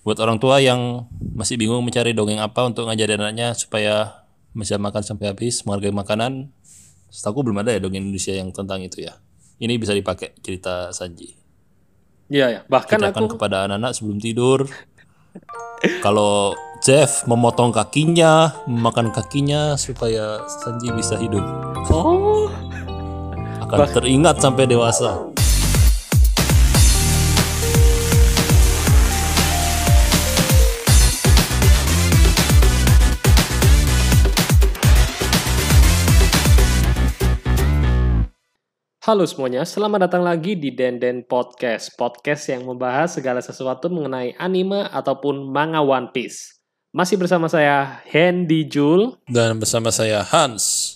Buat orang tua yang masih bingung mencari dongeng apa untuk ngajarin anaknya supaya bisa makan sampai habis, menghargai makanan, setahu belum ada ya dongeng Indonesia yang tentang itu ya. Ini bisa dipakai cerita Sanji. Iya ya. Bahkan Ceritakan aku kepada anak-anak sebelum tidur. Kalau Jeff memotong kakinya, memakan kakinya supaya Sanji bisa hidup. oh Akan teringat sampai dewasa. Halo semuanya, selamat datang lagi di Denden Podcast. Podcast yang membahas segala sesuatu mengenai anime ataupun manga One Piece. Masih bersama saya Hendy Jul Dan bersama saya Hans.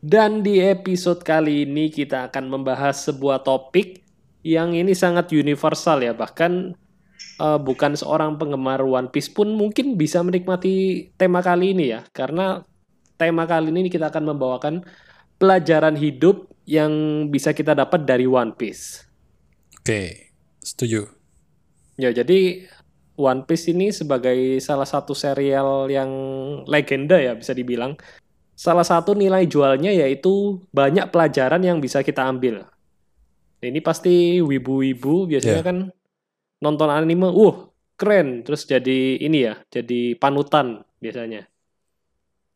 dan di episode kali ini kita akan membahas sebuah topik yang ini sangat universal ya, bahkan eh, bukan seorang penggemar One Piece pun mungkin bisa menikmati tema kali ini ya, karena tema kali ini kita akan membawakan pelajaran hidup yang bisa kita dapat dari One Piece. Oke, setuju. Ya, jadi One Piece ini sebagai salah satu serial yang legenda ya bisa dibilang. Salah satu nilai jualnya yaitu banyak pelajaran yang bisa kita ambil. Ini pasti wibu-wibu biasanya Ya. kan nonton anime, uh keren, terus jadi ini ya, jadi panutan biasanya.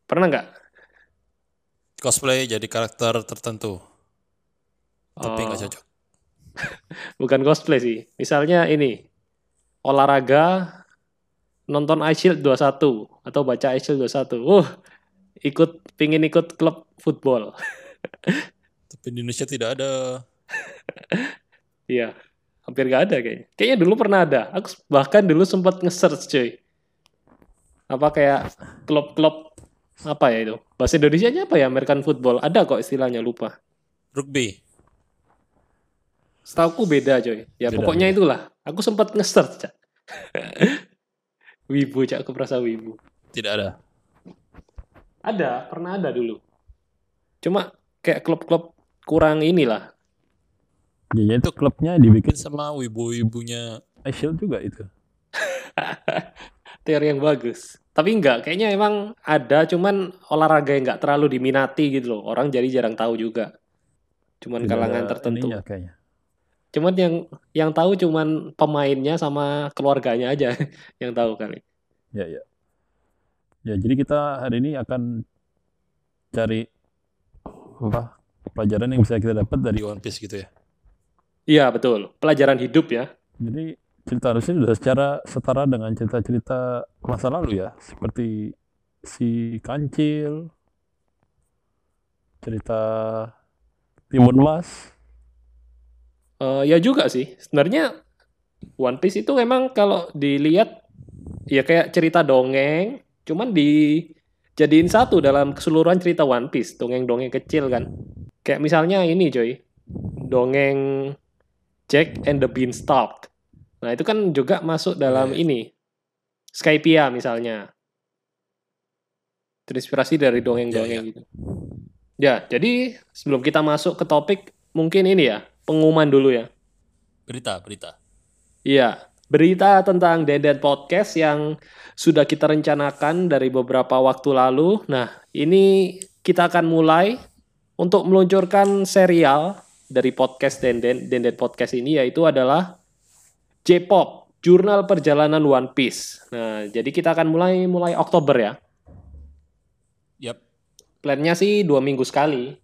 Pernah nggak? Cosplay jadi karakter tertentu. Tapi nggak cocok. Bukan cosplay sih. Misalnya ini, olahraga, nonton Ice Shield 21, atau baca Ice Shield 21. Uh, ikut, pingin ikut klub football. Tapi di Indonesia tidak ada. Iya, hampir nggak ada kayaknya. Kayaknya dulu pernah ada. Aku bahkan dulu sempat nge-search cuy. Apa kayak klub-klub apa ya itu? Bahasa Indonesia-nya apa ya? American football. Ada kok istilahnya, lupa. Rugby. Setauku beda coy. Ya Beda, pokoknya beda. itulah. Aku sempat nge-search, Cak. wibu, Cak. Aku merasa wibu. Tidak ada. Ada, pernah ada dulu. Cuma kayak klub-klub kurang inilah. Ya, itu klubnya dibikin sama wibu-wibunya Shield juga itu. Teori yang bagus. Tapi enggak, kayaknya emang ada, cuman olahraga yang enggak terlalu diminati gitu loh. Orang jadi jarang tahu juga. Cuman Tidak kalangan tertentu. ininya kayaknya. Cuman yang yang tahu cuman pemainnya sama keluarganya aja yang tahu kali. Ya, ya. Ya, jadi kita hari ini akan cari apa pelajaran yang bisa kita dapat dari One Piece gitu ya. Iya, betul. Pelajaran hidup ya. Jadi cerita harusnya sudah secara setara dengan cerita-cerita masa lalu ya, seperti si Kancil, cerita Timun Mas. Eh, ya juga sih. Sebenarnya One Piece itu memang kalau dilihat ya kayak cerita dongeng, cuman dijadiin satu dalam keseluruhan cerita One Piece, dongeng-dongeng kecil kan. Kayak misalnya ini coy, dongeng Jack and the Beanstalk. Nah, itu kan juga masuk dalam Iya. ini. Skypia misalnya. Terinspirasi dari dongeng-dongeng Iya, gitu. Ya, jadi sebelum kita masuk ke topik, mungkin ini ya, pengumuman dulu ya. Berita, berita. Iya, berita tentang Deden Podcast yang sudah kita rencanakan dari beberapa waktu lalu. Nah, ini kita akan mulai untuk meluncurkan serial dari podcast Denden, Denden Podcast ini yaitu adalah J-Pop, Jurnal Perjalanan One Piece. Nah, jadi kita akan mulai mulai Oktober ya. Yap. Plannya sih dua minggu sekali.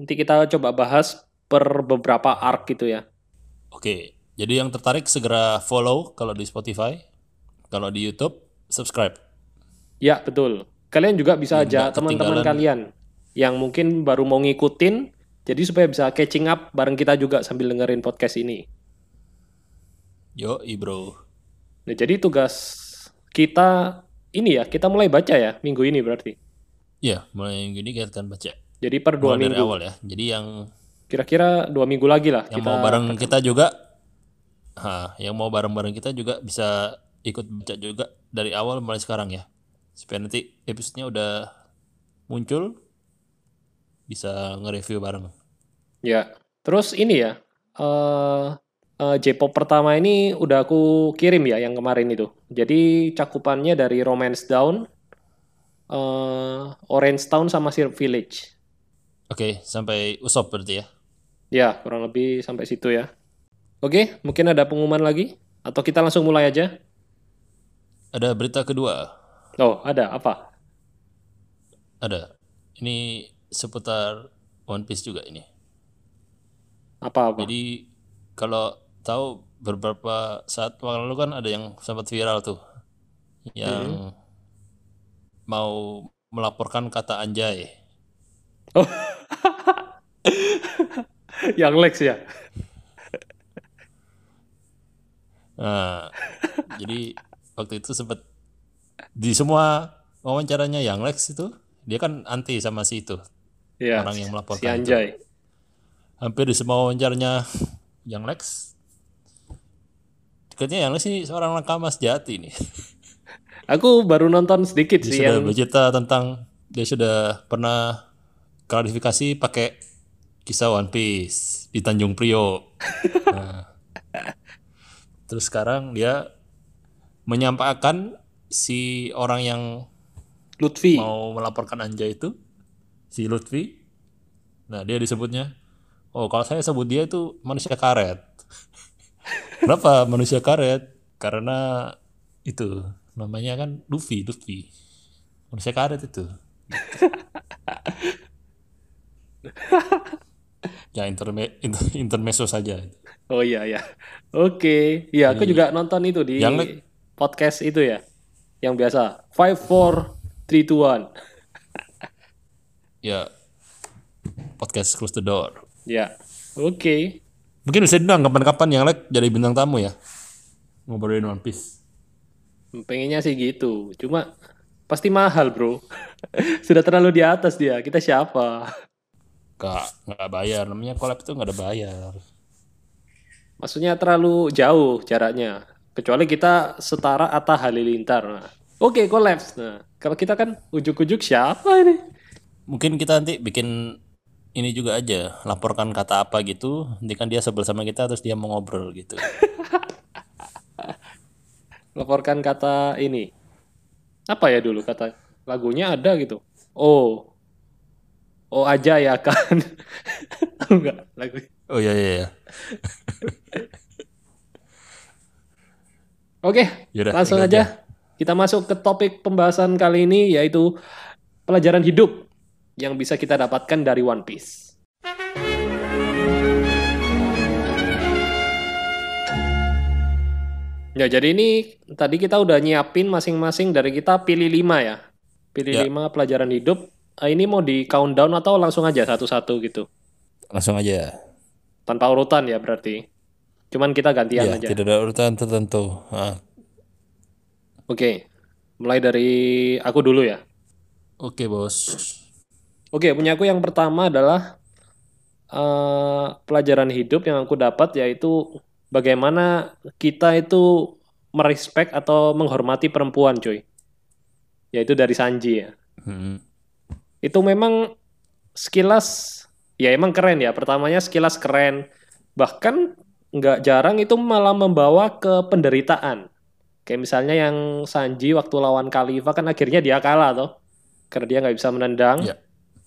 Nanti kita coba bahas per beberapa arc gitu ya. Oke. Jadi yang tertarik segera follow kalau di Spotify, kalau di YouTube subscribe. Ya, betul. Kalian juga bisa nggak teman-teman kalian yang mungkin baru mau ngikutin, jadi supaya bisa catching up bareng kita juga sambil dengerin podcast ini. Yo, bro. Nah, jadi tugas kita ini ya, kita mulai baca ya minggu ini berarti. Iya, mulai minggu ini kita akan baca. Jadi per dua Mulai dari minggu. awal ya. Jadi yang Kira-kira dua minggu lagi lah yang kita. mau bareng kita juga, ha, yang mau bareng-bareng kita juga bisa ikut baca juga dari awal mulai sekarang ya. Supaya nanti episodenya udah muncul, bisa nge-review bareng. Ya. Terus ini ya, eh eh, J-pop pertama ini udah aku kirim ya yang kemarin itu. Jadi cakupannya dari Romance Down, eh, Orange Town sama Syrup Village. Oke, sampai Usop berarti ya. Ya, kurang lebih sampai situ ya. Oke, mungkin ada pengumuman lagi? Atau kita langsung mulai aja? Ada berita kedua. Oh, ada apa? Ada. Ini seputar One Piece juga ini. Apa-apa? Jadi kalau tahu beberapa saat waktu lalu kan ada yang sempat viral tuh yang mau melaporkan kata anjay. Oh. yang Lex ya? Nah, jadi waktu itu sempat di semua wawancaranya yang Lex itu dia kan anti sama si itu Iya, orang yang si melaporkan itu. Anjay. Hampir di semua wawancaranya yang Lex Dekatnya yang Lex ini seorang nakama sejati nih. Aku baru nonton sedikit Dia sih sudah yang bercerita tentang dia sudah pernah klarifikasi pakai kisah One Piece di Tanjung Priok. Nah, terus sekarang dia menyampaikan si orang yang Lutfi. mau melaporkan Anjay itu si Lutfi. Nah, dia disebutnya Oh, kalau saya sebut dia itu manusia karet. Kenapa manusia karet? Karena itu namanya kan Luffy, Luffy. Manusia karet itu. ya interme inter- intermezzo saja. Oh iya ya. Oke. Iya, aku juga nonton itu di Yang podcast itu ya. Yang biasa. Five, four, three, two, one. Ya podcast close the door. Ya. Oke. Mungkin bisa dibilang kapan-kapan yang like jadi bintang tamu ya. Ngobrolin One Piece. Pengennya sih gitu. Cuma pasti mahal, bro. Sudah terlalu di atas dia. Kita siapa? Gak, nggak bayar. Namanya collab itu nggak ada bayar. Maksudnya terlalu jauh jaraknya. Kecuali kita setara Atta Halilintar. Nah, Oke, collapse. Nah, kalau kita kan ujuk-ujuk siapa ini? Mungkin kita nanti bikin ini juga aja. Laporkan kata apa gitu. Nanti kan dia sebel sama kita terus dia mau ngobrol gitu. Laporkan kata ini. Apa ya dulu kata lagunya ada gitu. Oh. Oh aja ya kan. Tahu nggak lagu? Oh iya iya. iya. Oke, Yaudah, langsung itu aja. Kita masuk ke topik pembahasan kali ini yaitu pelajaran hidup yang bisa kita dapatkan dari One Piece. Ya, jadi ini tadi kita udah nyiapin masing-masing dari kita pilih lima ya. Pilih Ya. lima pelajaran hidup. Ah, ini mau di countdown atau langsung aja satu-satu gitu? Langsung aja. Tanpa urutan ya berarti. Cuman kita gantian Iya, aja. tidak ada urutan tertentu. Ah, Oke. Mulai dari aku dulu ya. Oke bos. Oke, punya aku yang pertama adalah eh, pelajaran hidup yang aku dapat yaitu bagaimana kita itu merespek atau menghormati perempuan, cuy. Yaitu dari Sanji ya. Hmm. Itu memang sekilas ya emang keren ya. Pertamanya sekilas keren. Bahkan nggak jarang itu malah membawa ke penderitaan. Kayak misalnya yang Sanji waktu lawan Khalifa kan akhirnya dia kalah toh. Karena dia nggak bisa menendang Ya.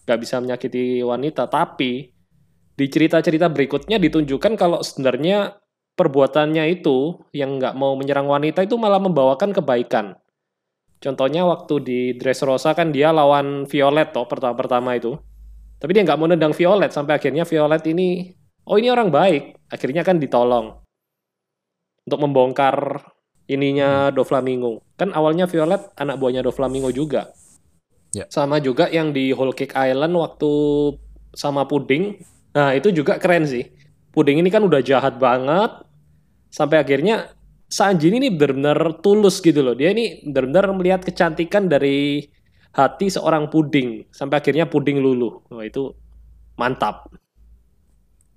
nggak bisa menyakiti wanita, tapi di cerita-cerita berikutnya ditunjukkan kalau sebenarnya perbuatannya itu yang nggak mau menyerang wanita itu malah membawakan kebaikan. Contohnya waktu di Dressrosa kan dia lawan Violet toh pertama-pertama itu. Tapi dia nggak mau nendang Violet sampai akhirnya Violet ini, oh ini orang baik. Akhirnya kan ditolong untuk membongkar ininya Doflamingo. Kan awalnya Violet anak buahnya Doflamingo juga. Ya. Sama juga yang di Whole Cake Island waktu sama Puding. Nah, itu juga keren sih. Puding ini kan udah jahat banget. Sampai akhirnya Sanji ini benar-benar tulus gitu loh. Dia ini benar-benar melihat kecantikan dari hati seorang puding. Sampai akhirnya puding luluh. Wah, itu mantap.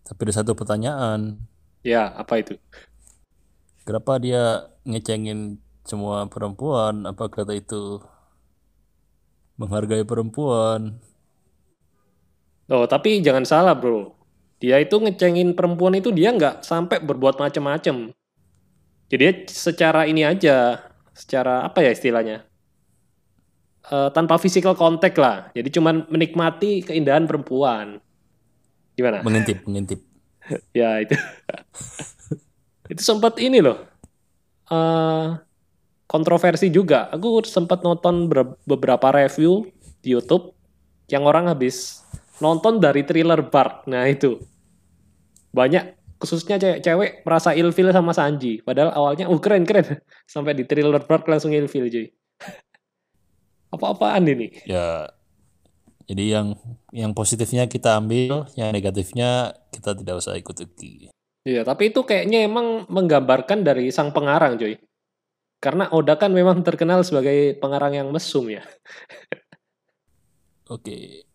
Tapi ada satu pertanyaan. Ya, apa itu? Kenapa dia ngecengin semua perempuan? Apa kata itu menghargai perempuan? Oh, tapi jangan salah, bro. Dia itu ngecengin perempuan itu dia nggak sampai berbuat macem-macem. Jadi secara ini aja, secara apa ya istilahnya? Eh, tanpa physical contact lah. Jadi cuman menikmati keindahan perempuan. Gimana? Mengintip, mengintip. ya itu. itu sempat ini loh. eh kontroversi juga. Aku sempat nonton ber- beberapa review di YouTube yang orang habis nonton dari thriller Bark. Nah itu banyak khususnya cewek-cewek merasa ilfil sama Sanji. Padahal awalnya, uh keren keren. Sampai di thriller Bark langsung ilfil cuy. Apa-apaan ini? Ya, jadi yang yang positifnya kita ambil, yang negatifnya kita tidak usah ikuti. Iya, tapi itu kayaknya emang menggambarkan dari sang pengarang, cuy. Karena Oda kan memang terkenal sebagai pengarang yang mesum ya. Oke,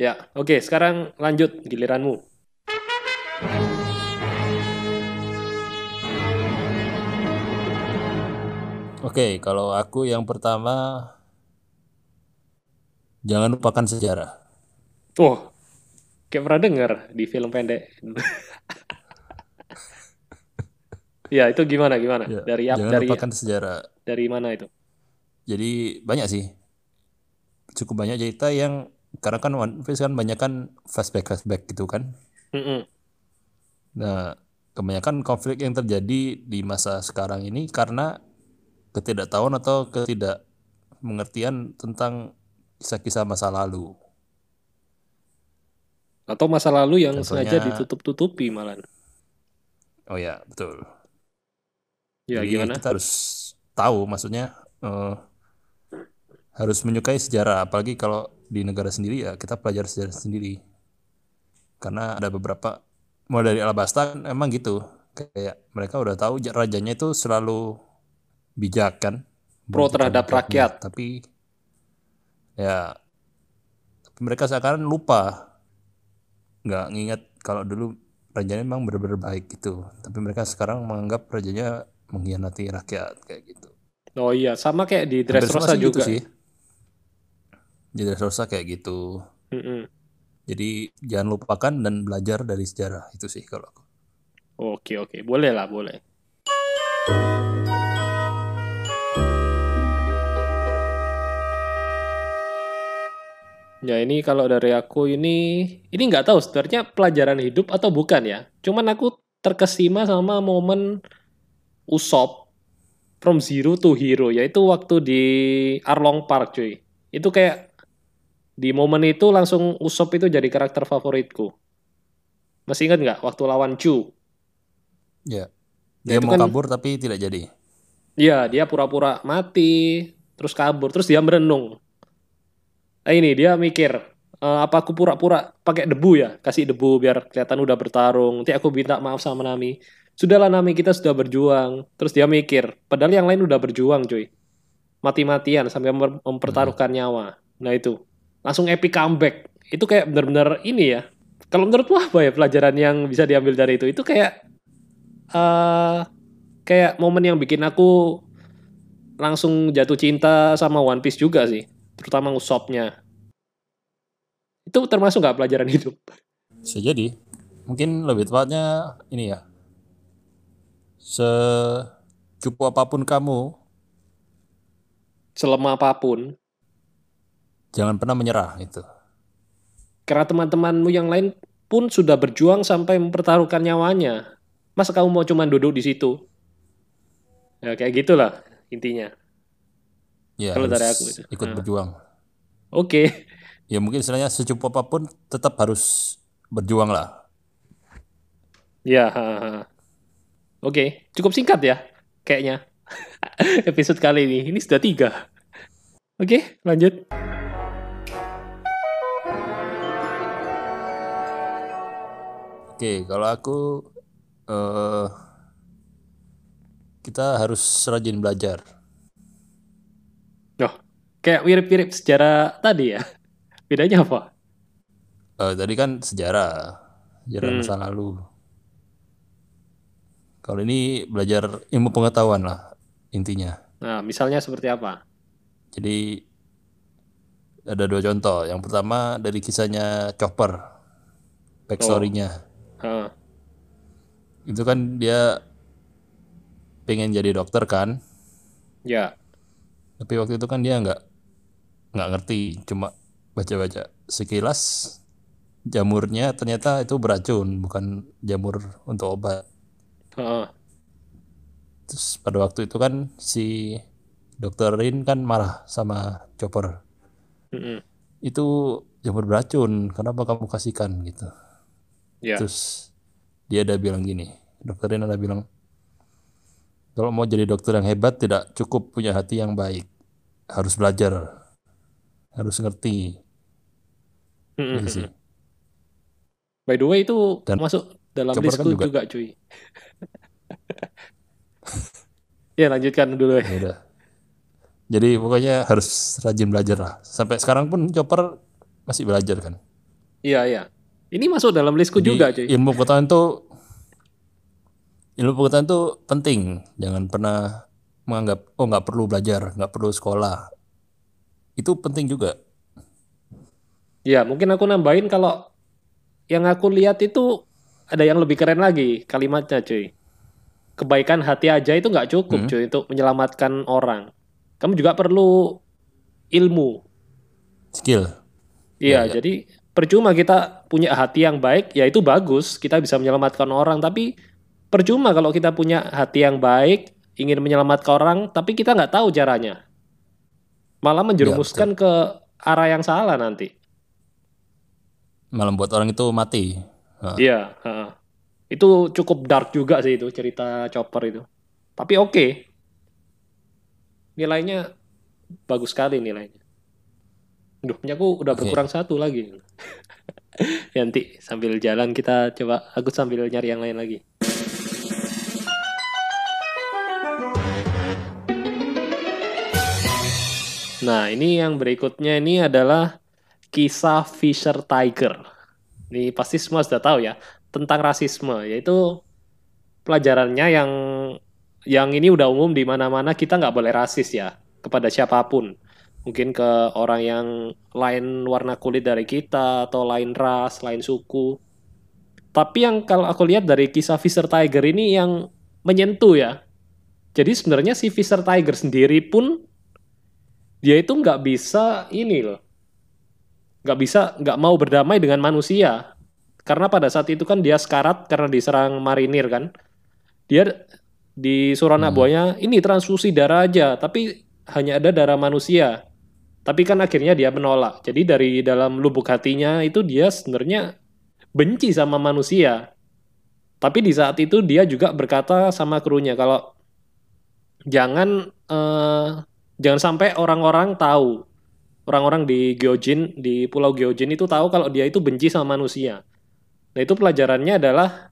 Ya, oke, sekarang lanjut giliranmu. Oke. Kalau aku yang pertama, jangan lupakan sejarah. Oh, kayak pernah dengar di film pendek. ya, itu gimana gimana? Ya, dari ap- jangan dari lupakan sejarah. dari mana itu? Jadi banyak sih, cukup banyak cerita yang karena kan One Piece kan banyak kan flashback flashback gitu kan. Mm-mm. Nah, kebanyakan konflik yang terjadi di masa sekarang ini karena ketidaktahuan atau ketidakmengertian tentang kisah-kisah masa lalu. Atau masa lalu yang sengaja Contohnya- ditutup-tutupi malah. Oh ya, betul. Ya, Jadi gimana? kita harus tahu, maksudnya eh, harus menyukai sejarah, apalagi kalau di negara sendiri ya kita belajar sejarah sendiri. Karena ada beberapa, mulai dari Alabasta kan emang gitu, kayak mereka udah tahu ja- rajanya itu selalu bijak kan, Pro terhadap rakyat. Tapi ya, tapi mereka sekarang lupa, nggak nginget kalau dulu rajanya memang benar-benar baik gitu. Tapi mereka sekarang menganggap rajanya mengkhianati rakyat kayak gitu. Oh iya, sama kayak di Dressrosa gitu juga. sih. Di Dressrosa kayak gitu. Mm-mm. Jadi jangan lupakan dan belajar dari sejarah itu sih kalau aku. Oke oke, boleh lah boleh. Ya ini kalau dari aku ini ini nggak tahu sebenarnya pelajaran hidup atau bukan ya. Cuman aku terkesima sama momen Usop from zero to hero yaitu waktu di Arlong Park cuy. Itu kayak di momen itu langsung Usop itu jadi karakter favoritku. Masih ingat nggak waktu lawan Chu? Ya. Dia itu mau kan- kabur tapi tidak jadi. Iya, dia pura-pura mati, terus kabur, terus dia merenung. Nah, ini dia mikir, "Eh, apa aku pura-pura pakai debu ya? Kasih debu biar kelihatan udah bertarung. Nanti aku minta maaf sama Nami. Sudahlah Nami, kita sudah berjuang. Terus dia mikir, padahal yang lain udah berjuang, cuy. Mati-matian sampai mem- mempertaruhkan nyawa. Nah itu, langsung epic comeback. Itu kayak bener-bener ini ya. Kalau menurutmu apa ya pelajaran yang bisa diambil dari itu? Itu kayak eh kayak momen yang bikin aku langsung jatuh cinta sama One Piece juga sih, terutama Usopp-nya. Itu termasuk nggak pelajaran hidup? Bisa jadi. Mungkin lebih tepatnya ini ya. Secukup apa pun kamu, Selemah apa pun, jangan pernah menyerah itu. karena teman-temanmu yang lain pun sudah berjuang sampai mempertaruhkan nyawanya. Masa kamu mau cuma duduk di situ? Ya kayak gitulah intinya. Ya, Kalau dari aku itu. ikut Nah. berjuang. Oke, Ya mungkin istilahnya secukup apa pun tetap harus berjuang lah. ya. ha, ha. Oke, cukup singkat ya, kayaknya. Episode kali ini, ini sudah tiga. Oke, lanjut. Oke, kalau aku eh kita harus rajin belajar. Oh, kayak mirip-mirip sejarah tadi ya. Bedanya apa? Eh, tadi kan sejarah, sejarah Hmm. masa lalu. Kalau ini belajar ilmu pengetahuan lah intinya. Nah, misalnya seperti apa? Jadi ada dua contoh. Yang pertama dari kisahnya Chopper. backstory-nya. Heeh. Itu kan dia pengen jadi dokter kan, Ya. tapi waktu itu kan dia nggak nggak ngerti, cuma baca-baca sekilas jamurnya ternyata itu beracun, bukan jamur untuk obat. Heeh. Terus pada waktu itu kan si dokter Rin kan marah sama Chopper. Mm-mm. Itu jamur beracun, kenapa kamu kasihkan gitu. Ya. Terus dia ada bilang gini, dokter Rin ada bilang, kalau mau jadi dokter yang hebat tidak cukup punya hati yang baik, harus belajar, harus ngerti. Gitu sih. By the way itu Dan masuk dalam Chopper kan listku juga- juga. cuy. ya lanjutkan dulu ya. Ya udah. Jadi pokoknya harus rajin belajar lah. Sampai sekarang pun Chopper masih belajar kan. Iya iya. Ini masuk dalam listku Jadi juga cuy. ilmu pengetahuan tuh ilmu pengetahuan tuh penting. Jangan pernah menganggap oh nggak perlu belajar, nggak perlu sekolah. Itu penting juga. Ya mungkin aku nambahin kalau yang aku lihat itu ada yang lebih keren lagi kalimatnya cuy. Kebaikan hati aja itu nggak cukup Hmm. cuy untuk menyelamatkan orang. Kamu juga perlu ilmu. Skill. Iya, Ya, ya. jadi percuma kita punya hati yang baik, ya itu bagus, kita bisa menyelamatkan orang, tapi percuma kalau kita punya hati yang baik, ingin menyelamatkan orang, tapi kita nggak tahu caranya. Malah menjerumuskan ke arah yang salah nanti. Malah buat orang itu mati. Iya, itu cukup dark juga sih itu cerita Chopper itu. Tapi oke, nilainya bagus sekali nilainya. Duh, punya aku udah berkurang satu lagi. Ya, Nanti sambil jalan kita coba, aku sambil nyari yang lain lagi. Nah, ini yang berikutnya ini adalah kisah Fisher Tiger. Ini pasti semua sudah tahu ya tentang rasisme, yaitu pelajarannya yang yang ini udah umum di mana-mana kita nggak boleh rasis ya kepada siapa pun. Mungkin ke orang yang lain warna kulit dari kita atau lain ras, lain suku. Tapi yang kalau aku lihat dari kisah Fisher Tiger ini yang menyentuh ya. Jadi sebenarnya si Fisher Tiger sendiri pun dia itu nggak bisa ini loh nggak bisa nggak mau berdamai dengan manusia karena pada saat itu kan dia sekarat karena diserang marinir kan dia disuruh anak Hmm. buahnya ini transfusi darah aja tapi hanya ada darah manusia tapi kan akhirnya dia menolak. Jadi dari dalam lubuk hatinya itu dia sebenarnya benci sama manusia. Tapi di saat itu dia juga berkata sama krunya kalau jangan eh, jangan sampai orang-orang tahu. Orang-orang di Gyojin di Pulau Gyojin itu tahu kalau dia itu benci sama manusia. Nah itu pelajarannya adalah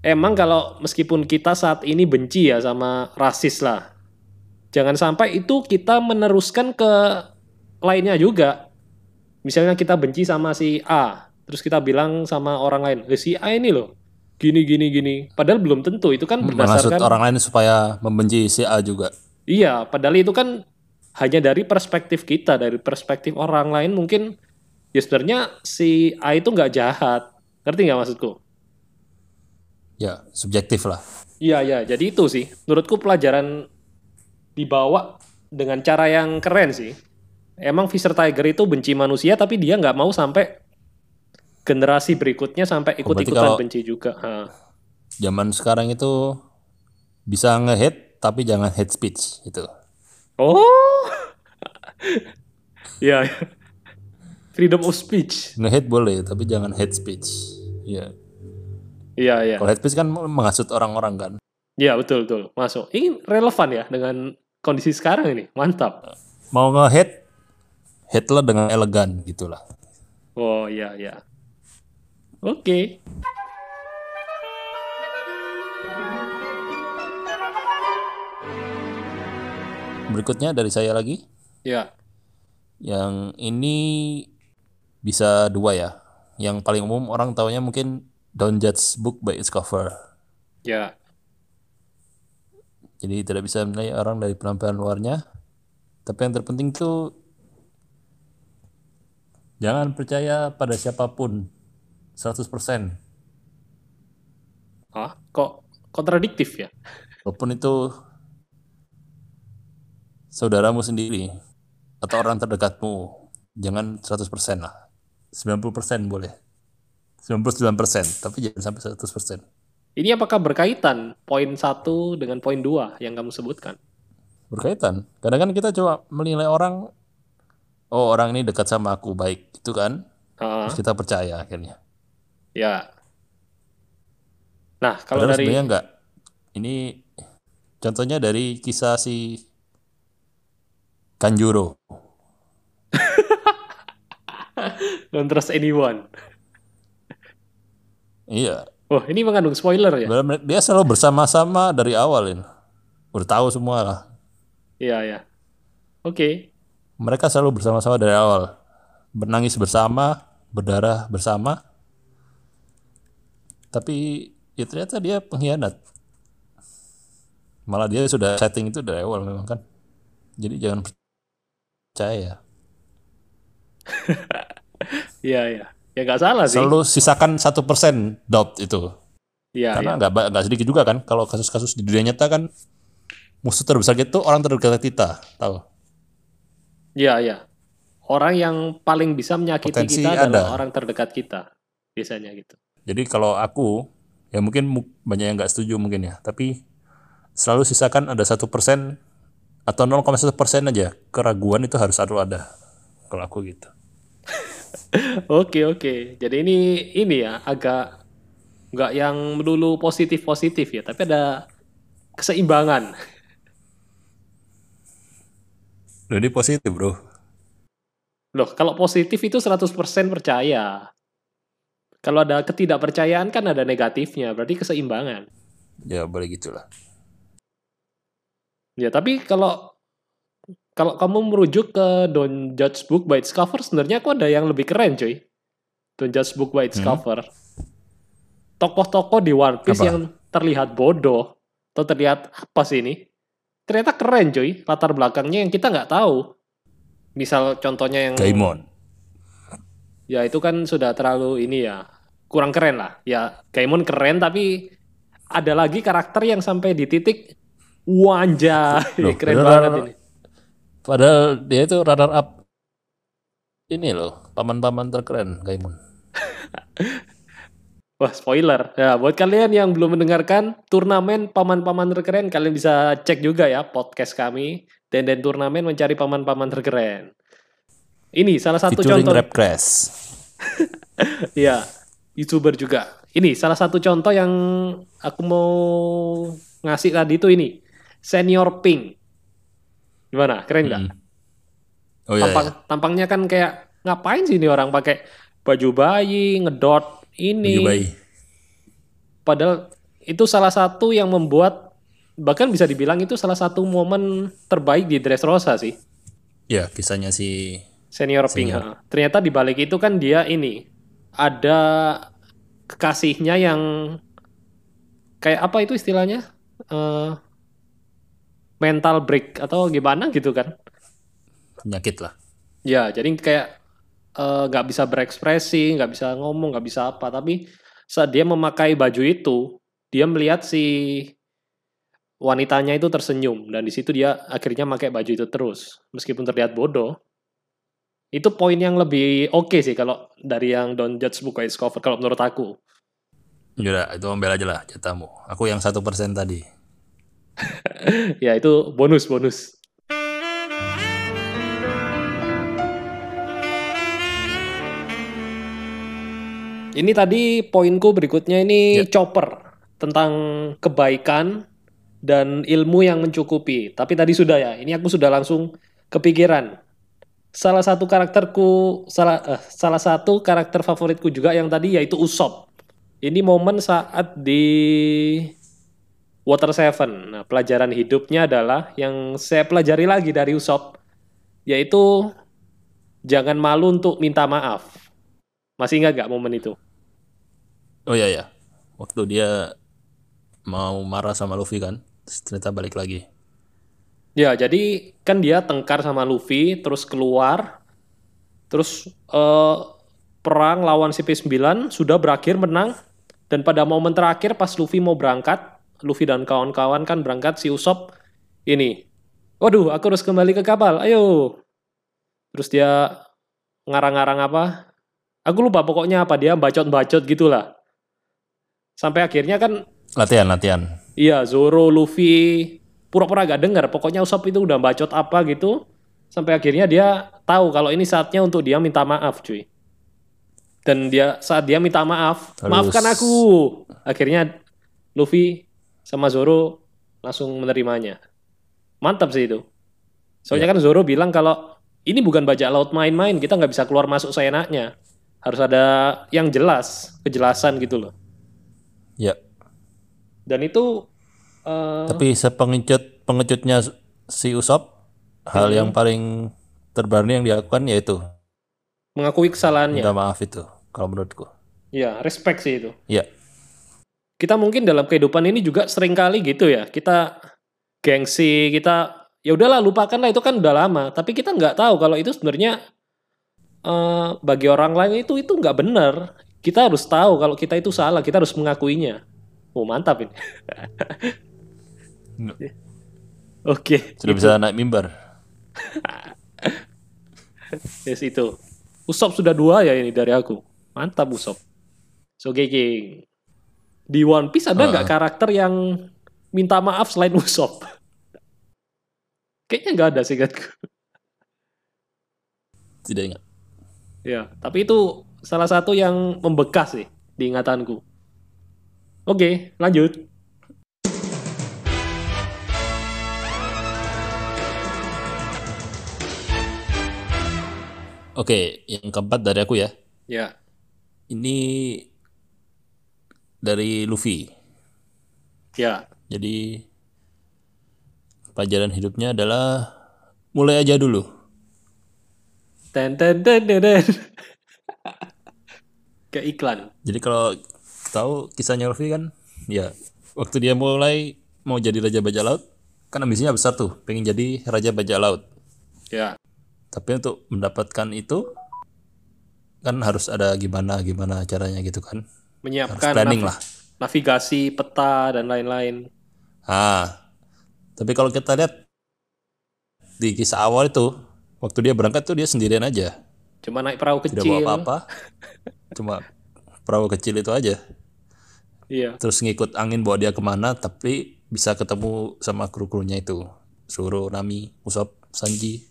emang kalau meskipun kita saat ini benci ya sama rasis lah, jangan sampai itu kita meneruskan ke lainnya juga. Misalnya kita benci sama si A, terus kita bilang sama orang lain, "Eh, si A ini loh, gini gini gini. Padahal belum tentu itu kan Maksud berdasarkan orang lain supaya membenci si A juga. Iya, padahal itu kan hanya dari perspektif kita, dari perspektif orang lain mungkin ya sebenarnya si A itu nggak jahat. Ngerti nggak maksudku? Ya, subjektif lah. Iya, iya. Jadi itu sih. Menurutku pelajaran dibawa dengan cara yang keren sih. Emang Fisher Tiger itu benci manusia, tapi dia nggak mau sampai generasi berikutnya sampai berarti ikut-ikutan kalau- benci juga. Ha. Zaman sekarang itu bisa nge-hate tapi jangan hate speech gitu. Oh, ya. Freedom of speech. Nge-hate boleh tapi jangan hate speech. Iya. Iya, iya. Kalau hate speech kan menghasut orang-orang kan. Iya betul betul masuk. Ini relevan ya dengan kondisi sekarang ini. Mantap. Mau nge-hate, hate lah dengan elegan gitulah. Oh iya iya. Oke. Berikutnya dari saya lagi. Ya. Yang ini bisa dua ya. Yang paling umum orang taunya mungkin don't judge book by its cover. Ya. Jadi tidak bisa menilai orang dari penampilan luarnya. Tapi yang terpenting itu jangan percaya pada siapa pun 100%. Ah, kok kontradiktif ya? Walaupun itu saudaramu sendiri atau orang terdekatmu, jangan 100% lah. 90% boleh. 99%, tapi jangan sampai 100%. Ini apakah berkaitan poin satu dengan poin dua yang kamu sebutkan? Berkaitan. Kadang kan kita coba menilai orang, oh orang ini dekat sama aku baik, itu kan? Ah, Terus kita percaya akhirnya. ya. Nah, kalau Padahal dari sebenarnya enggak. Ini contohnya dari kisah si Kanjuro. don't trust anyone. Iya, Oh, ini mengandung spoiler ya? Dia selalu bersama-sama dari awal ini. Udah tahu semua lah. Iya, ya. Oke. Mereka selalu bersama-sama dari awal. Bernangis bersama, berdarah bersama. Tapi ya ternyata dia pengkhianat. Malah dia sudah setting itu dari awal memang kan. Jadi jangan percaya. Iya, iya. Ya nggak salah sih. Selalu sisakan satu persen doubt itu. Iya, iya. Karena nggak ba- nggak sedikit juga kan. Kalau kasus-kasus di dunia nyata kan musuh terbesar kita tuh orang terdekat kita, tahu? Iya, iya. Orang yang paling bisa menyakiti Potensi kita adalah ada. orang terdekat kita. Biasanya gitu. Jadi kalau aku ya mungkin mu- banyak yang nggak setuju mungkin ya, tapi selalu sisakan ada satu persen atau 0,1 persen aja keraguan itu harus selalu ada. Kalau aku gitu. Oke, oke. Jadi ini ini ya agak nggak yang melulu positif-positif ya, tapi ada keseimbangan. Jadi positif bro. Loh, kalau positif itu 100% percaya. Kalau ada ketidakpercayaan kan ada negatifnya, berarti keseimbangan. Ya boleh gitulah. Ya, tapi kalau kalau kamu merujuk ke Don't Judge Book by its cover, sebenarnya aku ada yang lebih keren, cuy. Don't Judge Book by its Hmm. cover. Tokoh-tokoh di One Piece Apa? yang terlihat bodoh atau terlihat apa sih ini? Ternyata keren, cuy. Latar belakangnya yang kita nggak tahu. Misal contohnya yang Gaimon. ya itu kan sudah terlalu ini ya kurang keren lah. Ya Gaimon keren tapi ada lagi karakter yang sampai di titik wanja Loh, keren banget ini. Padahal dia itu runner up ini loh, paman-paman terkeren Gaimon. Wah, spoiler. Ya, buat kalian yang belum mendengarkan turnamen paman-paman terkeren, kalian bisa cek juga ya podcast kami. Denden Turnamen mencari paman-paman terkeren. Ini salah satu Featuring contoh. Rap Crash. Iya, YouTuber juga. Ini salah satu contoh yang aku mau ngasih tadi itu ini. Senior Pink. Gimana? Keren nggak? Mm. Oh iya, Tampang, iya. Tampangnya kan kayak ngapain sih ini orang pakai baju bayi, ngedot ini. Baju bayi. Padahal itu salah satu yang membuat bahkan bisa dibilang itu salah satu momen terbaik di Dressrosa sih. Ya, kisahnya si Senior Pink. Senior. ha. Ternyata di balik itu kan dia ini ada kekasihnya yang kayak apa itu istilahnya? Eh, mental break atau gimana gitu kan? penyakit lah. Ya, jadi kayak eh, nggak bisa berekspresi, nggak bisa ngomong, nggak bisa apa. Tapi saat dia memakai baju itu, dia melihat si wanitanya itu tersenyum dan di situ dia akhirnya pakai baju itu terus, meskipun terlihat bodoh. Itu poin yang lebih oke sih kalau dari yang Don't Judge Book by its cover kalau menurut aku. Yaudah, itu ambil aja lah jatahmu. Aku yang satu persen tadi. ya itu bonus bonus. Ini tadi poinku berikutnya ini Ya. chopper tentang kebaikan dan ilmu yang mencukupi. Tapi tadi sudah ya, ini aku sudah langsung kepikiran. Salah satu karakterku, salah eh, salah satu karakter favoritku juga yang tadi yaitu Usop. Ini momen saat di Water Seven. Nah, pelajaran hidupnya adalah yang saya pelajari lagi dari Usop, yaitu jangan malu untuk minta maaf. Masih ingat nggak momen itu? Oh iya ya. Waktu dia mau marah sama Luffy kan, terus ternyata balik lagi. Ya, jadi kan dia tengkar sama Luffy, terus keluar, terus eh, perang lawan CP9 sudah berakhir menang dan pada momen terakhir pas Luffy mau berangkat, Luffy dan kawan-kawan kan berangkat si Usopp ini. Waduh, aku harus kembali ke kapal. Ayo. Terus dia ngarang-ngarang apa? Aku lupa pokoknya apa dia bacot-bacot gitulah. Sampai akhirnya kan Latihan, latihan. Iya, Zoro, Luffy, pura-pura gak dengar. Pokoknya Usopp itu udah bacot apa gitu. Sampai akhirnya dia tahu kalau ini saatnya untuk dia minta maaf, cuy. Dan dia saat dia minta maaf, Terus- maafkan aku. Akhirnya Luffy sama Zoro langsung menerimanya. Mantap sih itu. Soalnya kan Zoro bilang kalau ini bukan bajak laut main-main, kita nggak bisa keluar masuk seenaknya. Harus ada yang jelas, kejelasan gitu loh. Ya. Dan itu eh, Tapi sepengecut pengecutnya si Usop, hal yang paling terberani yang dilakukan yaitu mengakui kesalahannya. minta maaf itu kalau menurutku. Ya, respect sih itu. Ya. Kita mungkin dalam kehidupan ini juga sering kali gitu ya. Kita gengsi, kita ya udahlah lupakanlah itu kan udah lama. Tapi kita nggak tahu kalau itu sebenarnya eh, bagi orang lain itu itu nggak benar. Kita harus tahu kalau kita itu salah. Kita harus mengakuinya. Oh mantap ini. Oke. Sudah bisa naik mimbar. Yes itu. Usop sudah dua ya ini dari aku. Mantap Usop. Sogeki. Di One Piece ada nggak karakter yang minta maaf selain Usop? Kayaknya nggak ada sih ingatku. Tidak ingat. Ya, tapi itu salah satu yang membekas sih di ingatanku. Oke, lanjut. Oke, yang keempat dari aku ya. Ya, Ini dari Luffy. ya. Jadi pelajaran hidupnya adalah mulai aja dulu. Ten ten ten ten. ten. Kayak iklan. Jadi kalau tahu kisahnya Luffy kan, ya waktu dia mulai mau jadi raja bajak laut, kan ambisinya besar tuh, pengen jadi raja bajak laut. Ya, Tapi untuk mendapatkan itu kan harus ada gimana gimana caranya gitu kan. Menyiapkan planning lah. navigasi, peta dan lain-lain. Ah, tapi kalau kita lihat di kisah awal itu, waktu dia berangkat tuh dia sendirian aja, Cuma naik perahu tidak kecil. bawa apa-apa, cuma perahu kecil itu aja. Iya. Terus ngikut angin bawa dia ke mana, tapi bisa ketemu sama kru-krunya itu, Zoro, Nami, Usopp, Sanji,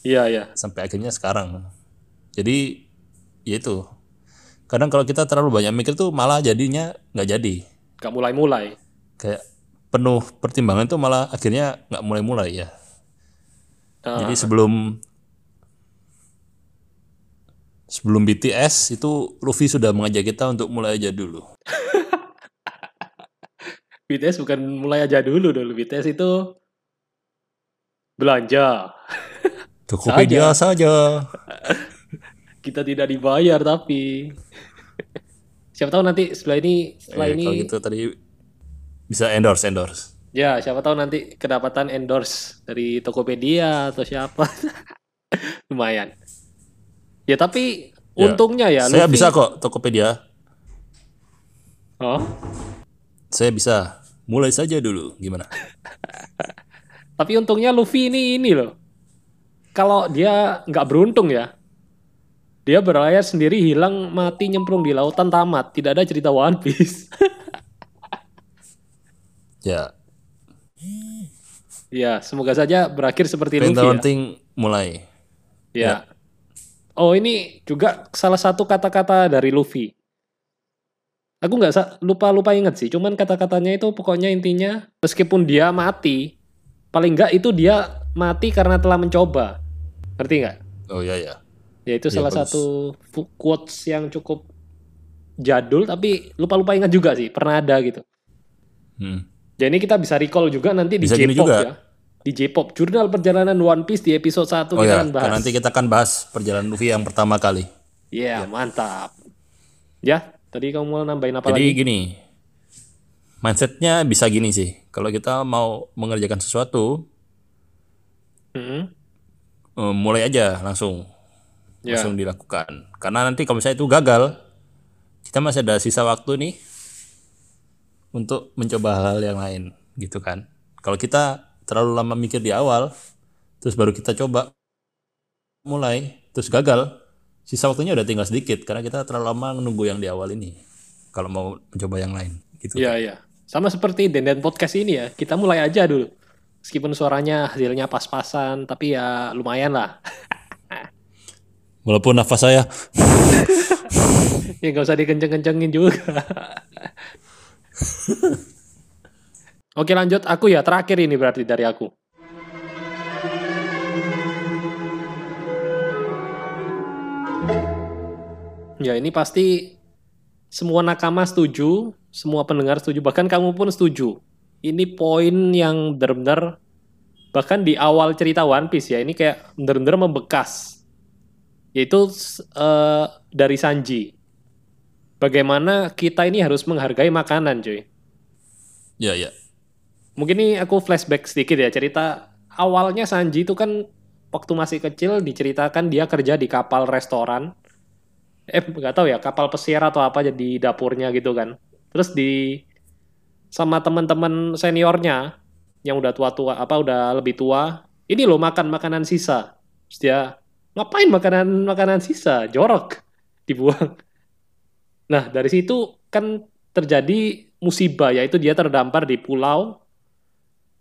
Iya, iya. sampai akhirnya sekarang. Jadi, ya itu. Kadang kalau kita terlalu banyak mikir tuh malah jadinya nggak jadi. Gak mulai-mulai. Kayak penuh pertimbangan tuh malah akhirnya nggak mulai-mulai ya. Ah, Jadi sebelum sebelum BTS itu Luffy sudah mengajak kita untuk mulai aja dulu. BTS bukan mulai aja dulu dulu. BTS itu belanja. Tokopedia saja. Kita tidak dibayar tapi siapa tahu nanti setelah ini setelah Eh, ini Kalau gitu tadi bisa endorse endorse. ya siapa tahu nanti kedapatan endorse dari Tokopedia atau siapa. Lumayan. Ya tapi Ya, untungnya ya Saya Luffy- bisa kok Tokopedia. Oh, Saya bisa. Mulai saja dulu. Gimana? tapi untungnya Luffy ini ini loh. Kalau dia nggak beruntung ya, dia berlayar sendiri hilang mati nyemplung di lautan tamat. Tidak ada cerita One Piece. Ya. ya, semoga saja berakhir seperti Yang Luffy ya. mulai. Ya. Oh ini juga salah satu kata-kata dari Luffy. Aku nggak sa- lupa-lupa inget sih. Cuman kata-katanya itu pokoknya intinya meskipun dia mati, paling nggak itu dia mati karena telah mencoba. Ngerti nggak? Oh ya ya. Ya itu Iya, salah bagus. satu quotes yang cukup jadul tapi lupa-lupa ingat juga sih. Pernah ada gitu. Hmm. Jadi ini kita bisa recall juga nanti di Bisa gini J-pop juga. ya. Di J-pop, jurnal perjalanan One Piece di episode 1 Oh kita ya, akan bahas. nanti kita akan bahas perjalanan Luffy yang pertama kali. Iya, mantap. Ya, tadi kamu mau nambahin apa Jadi lagi? gini, mindsetnya bisa gini sih. Kalau kita mau mengerjakan sesuatu, Mm-mm. eh, mulai aja langsung. Ya. langsung dilakukan. Karena nanti kalau misalnya itu gagal, kita masih ada sisa waktu nih untuk mencoba hal yang lain, gitu kan. Kalau kita terlalu lama mikir di awal, terus baru kita coba mulai, terus gagal, sisa waktunya udah tinggal sedikit karena kita terlalu lama menunggu yang di awal ini. Kalau mau mencoba yang lain, gitu. Iya, iya. Sama seperti Denden Podcast ini ya. Kita mulai aja dulu. Meskipun suaranya hasilnya pas-pasan, tapi ya lumayan lah. Walaupun nafas saya ya nggak usah dikenceng-kencengin juga. Oke lanjut, aku ya terakhir ini berarti dari aku. Ya ini pasti semua nakama setuju, semua pendengar setuju, bahkan kamu pun setuju. Ini poin yang benar-benar bahkan di awal cerita One Piece ya ini kayak benar-benar membekas. Yaitu eh, dari Sanji. Bagaimana kita ini harus menghargai makanan, cuy. ya ya. Mungkin ini aku flashback sedikit ya cerita awalnya Sanji itu kan waktu masih kecil diceritakan dia kerja di kapal restoran. Eh nggak tahu ya kapal pesiar atau apa jadi dapurnya gitu kan. Terus di sama teman-teman seniornya yang udah tua-tua apa udah lebih tua, ini loh makan makanan sisa. Terus dia ngapain makanan makanan sisa? Jorok dibuang. Nah, dari situ kan terjadi musibah yaitu dia terdampar di pulau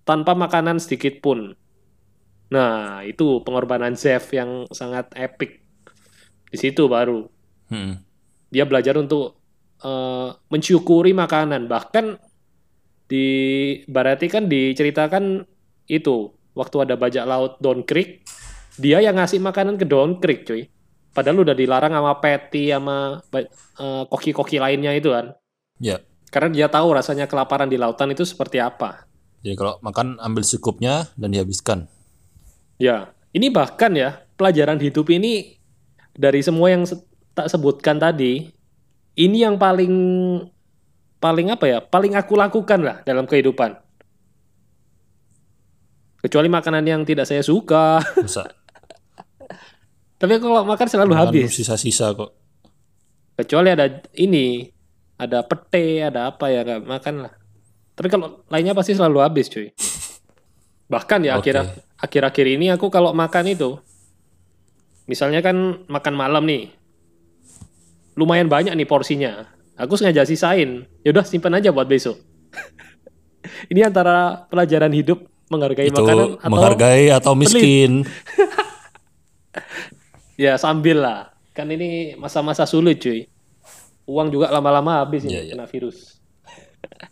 tanpa makanan sedikit pun. Nah, itu pengorbanan Zeff yang sangat epic. Di situ baru Hmm. dia belajar untuk eh, mensyukuri makanan. Bahkan di berarti kan diceritakan itu waktu ada bajak laut Don Creek, dia yang ngasih makanan ke Don Creek, cuy. Padahal udah dilarang sama Patty sama eh, koki-koki lainnya itu kan. Ya. Karena dia tahu rasanya kelaparan di lautan itu seperti apa. Jadi kalau makan ambil secukupnya dan dihabiskan. Ya, ini bahkan ya pelajaran hidup ini dari semua yang se- tak sebutkan tadi, ini yang paling paling apa ya? Paling aku lakukan lah dalam kehidupan. Kecuali makanan yang tidak saya suka. Bisa. Tapi aku kalau makan selalu Makan habis. Sisa-sisa kok. Kecuali ada ini, ada pete, ada apa ya nggak makan lah. Tapi kalau lainnya pasti selalu habis, cuy. Bahkan ya Oke. akhir akhir-akhir ini aku kalau makan itu, misalnya kan makan malam nih, lumayan banyak nih porsinya. Aku sengaja sisain. Yaudah simpan aja buat besok. ini antara pelajaran hidup menghargai Itu makanan atau menghargai atau miskin. ya sambil lah. Kan ini masa-masa sulit cuy. Uang juga lama-lama habis ini Iya, iya. kena virus.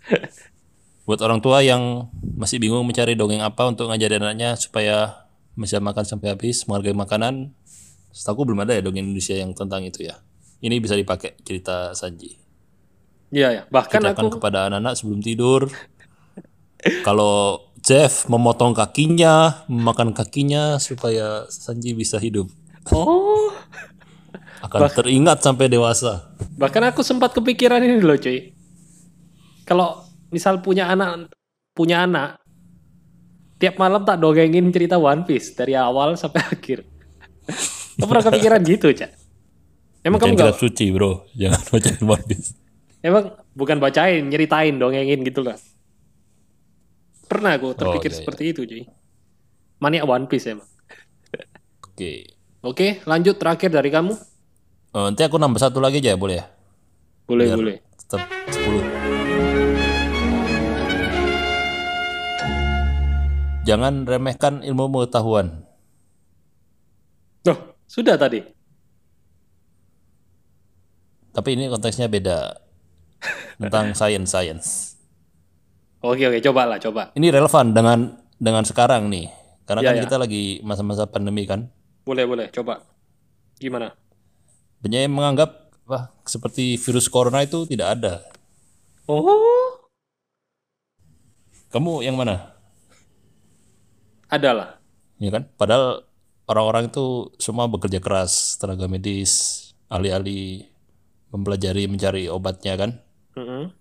Buat orang tua yang masih bingung mencari dongeng apa untuk ngajarin anaknya supaya bisa makan sampai habis, menghargai makanan. Setahu belum ada ya dongeng Indonesia yang tentang itu ya. Ini bisa dipakai cerita Sanji. Iya ya. Bahkan Ceritakan aku kepada anak-anak sebelum tidur. Kalau Jeff memotong kakinya, memakan kakinya supaya Sanji bisa hidup. Oh Akan teringat sampai dewasa. bahkan aku sempat kepikiran ini loh cuy. Kalau misal punya anak punya anak tiap malam tak dongengin cerita One Piece dari awal sampai akhir. Kamu pernah kepikiran gitu, Cak? Emang kamu Bacain nggak kitab suci bro, jangan bacain One Piece. Emang bukan bacain, nyeritain, dongengin gitu lah. Pernah aku terpikir iya, iya. seperti itu, cuy. Maniak One Piece emang. Oke. Oke, lanjut terakhir dari kamu. Eh, nanti aku nambah satu lagi aja boleh ya? Boleh, Biar boleh. Tetap 10. Jangan remehkan ilmu pengetahuan. Loh, sudah tadi. Tapi ini konteksnya beda. Tentang science science. Oke, oke, coba lah, coba. Ini relevan dengan dengan sekarang nih. Karena Ya, kan ya. kita lagi masa-masa pandemi kan. Boleh, boleh, coba. Gimana? Banyak yang menganggap wah seperti virus corona itu tidak ada. Oh, Kamu yang mana? adalah. Ya kan? Padahal orang-orang itu semua bekerja keras, tenaga medis, ahli-ahli mempelajari mencari obatnya kan. Mm-mm.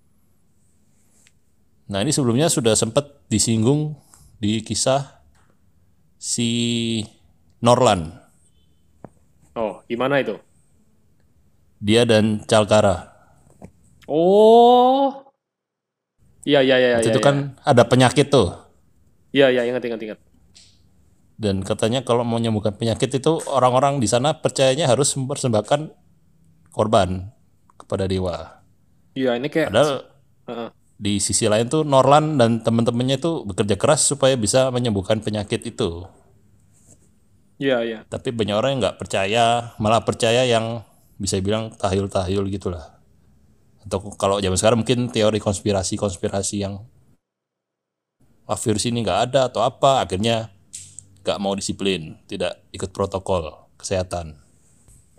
Nah ini sebelumnya sudah sempat disinggung di kisah si Norlan. Oh, gimana itu? Dia dan Calcara. Oh. Iya, iya, iya. Iya, itu iya. kan ada penyakit tuh. Iya, iya, ingat, ingat, ingat. Dan katanya kalau mau menyembuhkan penyakit itu orang-orang di sana percayanya harus mempersembahkan korban kepada dewa. Iya, ini kayak... Padahal Heeh. di sisi lain tuh Norlan dan teman-temannya itu bekerja keras supaya bisa menyembuhkan penyakit itu. Iya, iya. Tapi banyak orang yang nggak percaya, malah percaya yang bisa bilang tahayul-tahayul gitulah. Atau kalau zaman sekarang mungkin teori konspirasi-konspirasi yang ah, virus ini nggak ada atau apa, akhirnya nggak mau disiplin, tidak ikut protokol kesehatan.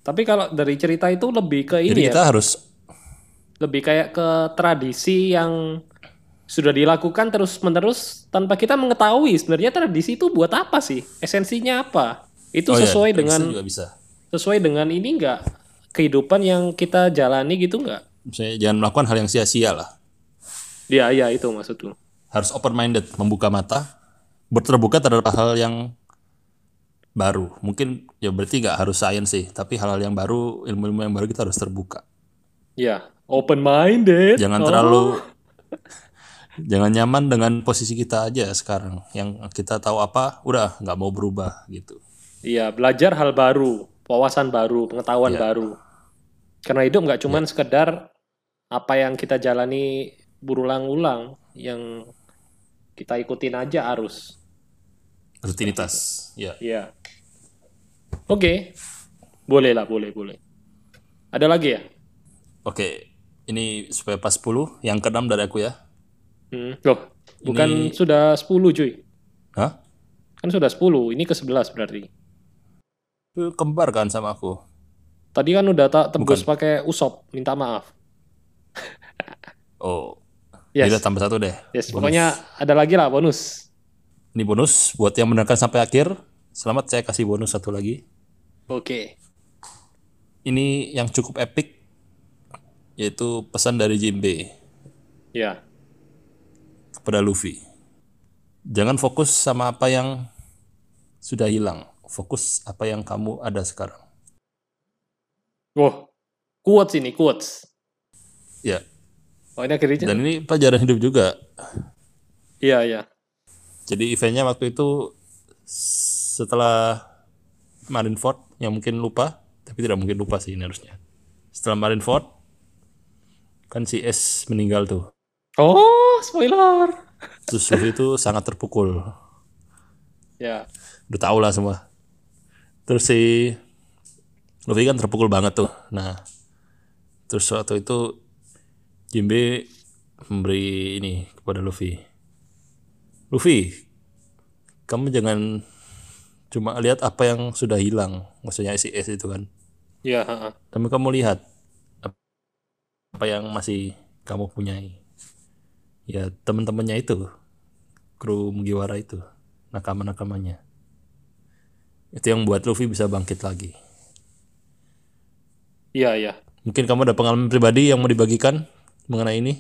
Tapi kalau dari cerita itu lebih ke Jadi ini ya, kita harus lebih kayak ke tradisi yang sudah dilakukan terus-menerus tanpa kita mengetahui sebenarnya tradisi itu buat apa sih? Esensinya apa? Itu Oh iya, sesuai tradisi dengan juga bisa. sesuai dengan ini enggak? Kehidupan yang kita jalani gitu enggak? Misalnya jangan melakukan hal yang sia-sia lah. Ya, ya itu maksudku. Harus open minded, membuka mata, berterbuka terhadap hal yang baru. Mungkin ya berarti nggak harus sains sih, tapi hal-hal yang baru, ilmu-ilmu yang baru kita harus terbuka. Ya, open minded. Jangan Oh. terlalu jangan nyaman dengan posisi kita aja sekarang. Yang kita tahu apa, udah nggak mau berubah gitu. Iya, belajar hal baru, wawasan baru, pengetahuan Iya. baru. Karena hidup nggak cuman sekedar apa yang kita jalani berulang-ulang, yang kita ikutin aja arus. Rutinitas, ya. Iya. Oke, boleh lah, boleh, boleh. Ada lagi ya? Oke, ini supaya pas 10, yang keenam dari aku ya. Hmm. Loh, bukan sudah 10 cuy. Hah? Kan sudah 10, ini ke 11 berarti. Itu kembar kan sama aku. Tadi kan udah tak tebus pakai usop, minta maaf. Oh, Yes. Jadi tambah satu deh. Yes, Bonus. pokoknya ada lagi lah bonus. Ini bonus buat yang mendengarkan sampai akhir. Selamat saya kasih bonus satu lagi. Oke. Ini yang cukup epic yaitu pesan dari Jinbe Ya. kepada Luffy. Jangan fokus sama apa yang sudah hilang. Fokus apa yang kamu ada sekarang. Wah, quotes ini, quotes. Ya, Oh, ini akhirnya. dan ini pelajaran hidup juga. Iya, iya. Jadi eventnya waktu itu setelah Marineford yang mungkin lupa, tapi tidak mungkin lupa sih ini harusnya. Setelah Marineford kan si S meninggal tuh. Oh, spoiler. Terus itu sangat terpukul. Ya. Udah tau lah semua. Terus si Luffy kan terpukul banget tuh. Nah, terus waktu itu Jinbe memberi ini kepada Luffy. Luffy, kamu jangan cuma lihat apa yang sudah hilang. Maksudnya si S itu kan. Ya, ha-ha. Tapi kamu lihat ap- apa yang masih kamu punyai. Ya teman-temannya itu, kru Mugiwara itu, nakama-nakamanya. Itu yang buat Luffy bisa bangkit lagi. Iya, iya. Mungkin kamu ada pengalaman pribadi yang mau dibagikan mengenai ini?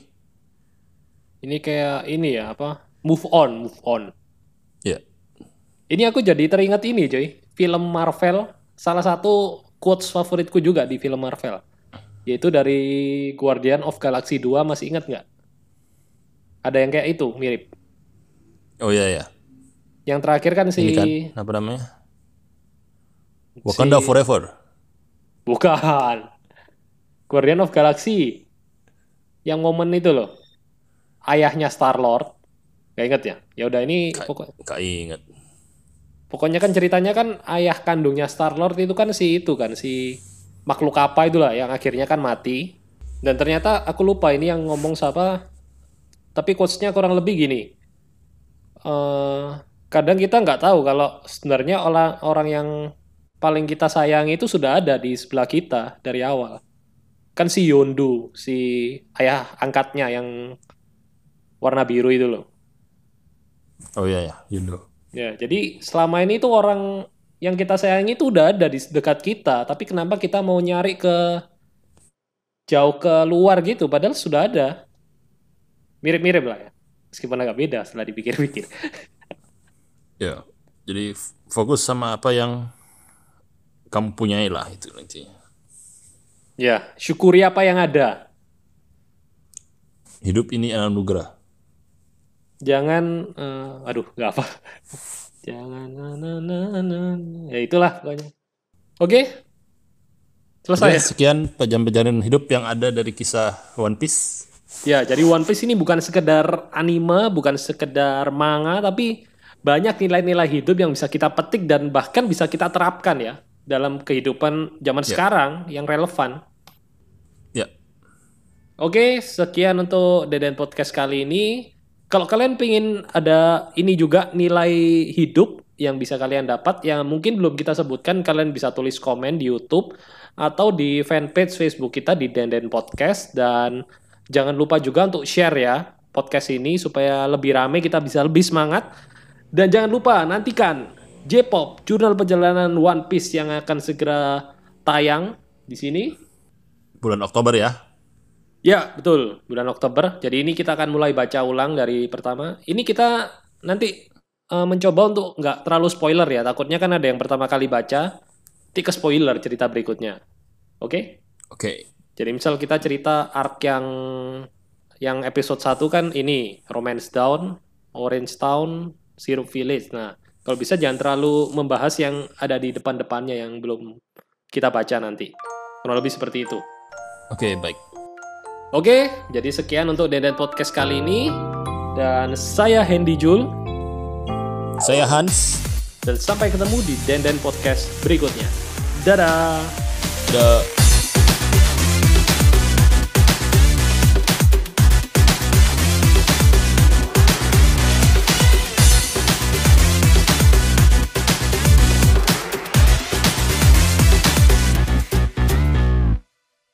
Ini kayak ini ya, apa? Move on, move on. Ya, Ini aku jadi teringat ini, coy. Film Marvel, salah satu quotes favoritku juga di film Marvel. Yaitu dari Guardian of Galaxy 2, masih ingat nggak? Ada yang kayak itu, mirip. oh iya ya. Yang terakhir kan si... Ini kan apa namanya? Wakanda Forever. Bukan. Guardian of Galaxy. Yang momen itu loh. Ayahnya Star-Lord. Gak inget ya? Ya udah ini pokok- Gak inget. pokoknya kan ceritanya kan ayah kandungnya Star-Lord itu kan si itu kan si makhluk apa itulah yang akhirnya kan mati. Dan ternyata aku lupa ini yang ngomong siapa. Tapi quotes-nya kurang lebih gini. eh kadang kita nggak tahu kalau sebenarnya orang orang yang paling kita sayangi itu sudah ada di sebelah kita dari awal. Kan si Yondu, si ayah angkatnya yang warna biru itu loh. Oh iya ya, Yundo. Ya, jadi selama ini tuh orang yang kita sayangi itu udah ada di dekat kita, tapi kenapa kita mau nyari ke jauh ke luar gitu, padahal sudah ada. Mirip-mirip lah ya. Meskipun agak beda setelah dipikir-pikir. Ya, jadi fokus sama apa yang kamu punyai lah itu nanti. Ya, syukuri apa yang ada. Hidup ini anugerah. Jangan, eh, aduh, nggak apa. Jangan, na, na, na, na. ya itulah pokoknya. Oke, selesai Oke, sekian pelajaran-pelajaran hidup yang ada dari kisah One Piece. Ya, jadi One Piece ini bukan sekedar anime, bukan sekedar manga, tapi banyak nilai-nilai hidup yang bisa kita petik dan bahkan bisa kita terapkan ya dalam kehidupan zaman Ya. sekarang yang relevan. Ya, Oke, sekian untuk Deden Podcast kali ini. Kalau kalian pengen ada ini juga nilai hidup yang bisa kalian dapat, yang mungkin belum kita sebutkan, kalian bisa tulis komen di YouTube atau di fanpage Facebook kita di Denden Podcast. Dan jangan lupa juga untuk share ya podcast ini supaya lebih rame, kita bisa lebih semangat. Dan jangan lupa nantikan J-Pop, jurnal perjalanan One Piece yang akan segera tayang di sini. bulan Oktober ya. Ya, betul. Bulan Oktober. Jadi ini kita akan mulai baca ulang dari pertama. Ini kita nanti eh, mencoba untuk nggak terlalu spoiler ya. Takutnya kan ada yang pertama kali baca, nanti ke spoiler cerita berikutnya. Oke? Oke. Jadi misal kita cerita arc yang yang episode 1 kan ini Romance Down, Orange Town, Syrup Village. Nah, kalau bisa jangan terlalu membahas yang ada di depan-depannya yang belum kita baca nanti. Kurang lebih seperti itu. Oke, baik. Oke, jadi sekian untuk Denden Podcast kali ini. Dan saya Hendy Jul. Saya Hans. Dan sampai ketemu di Denden Podcast berikutnya. Dadah! The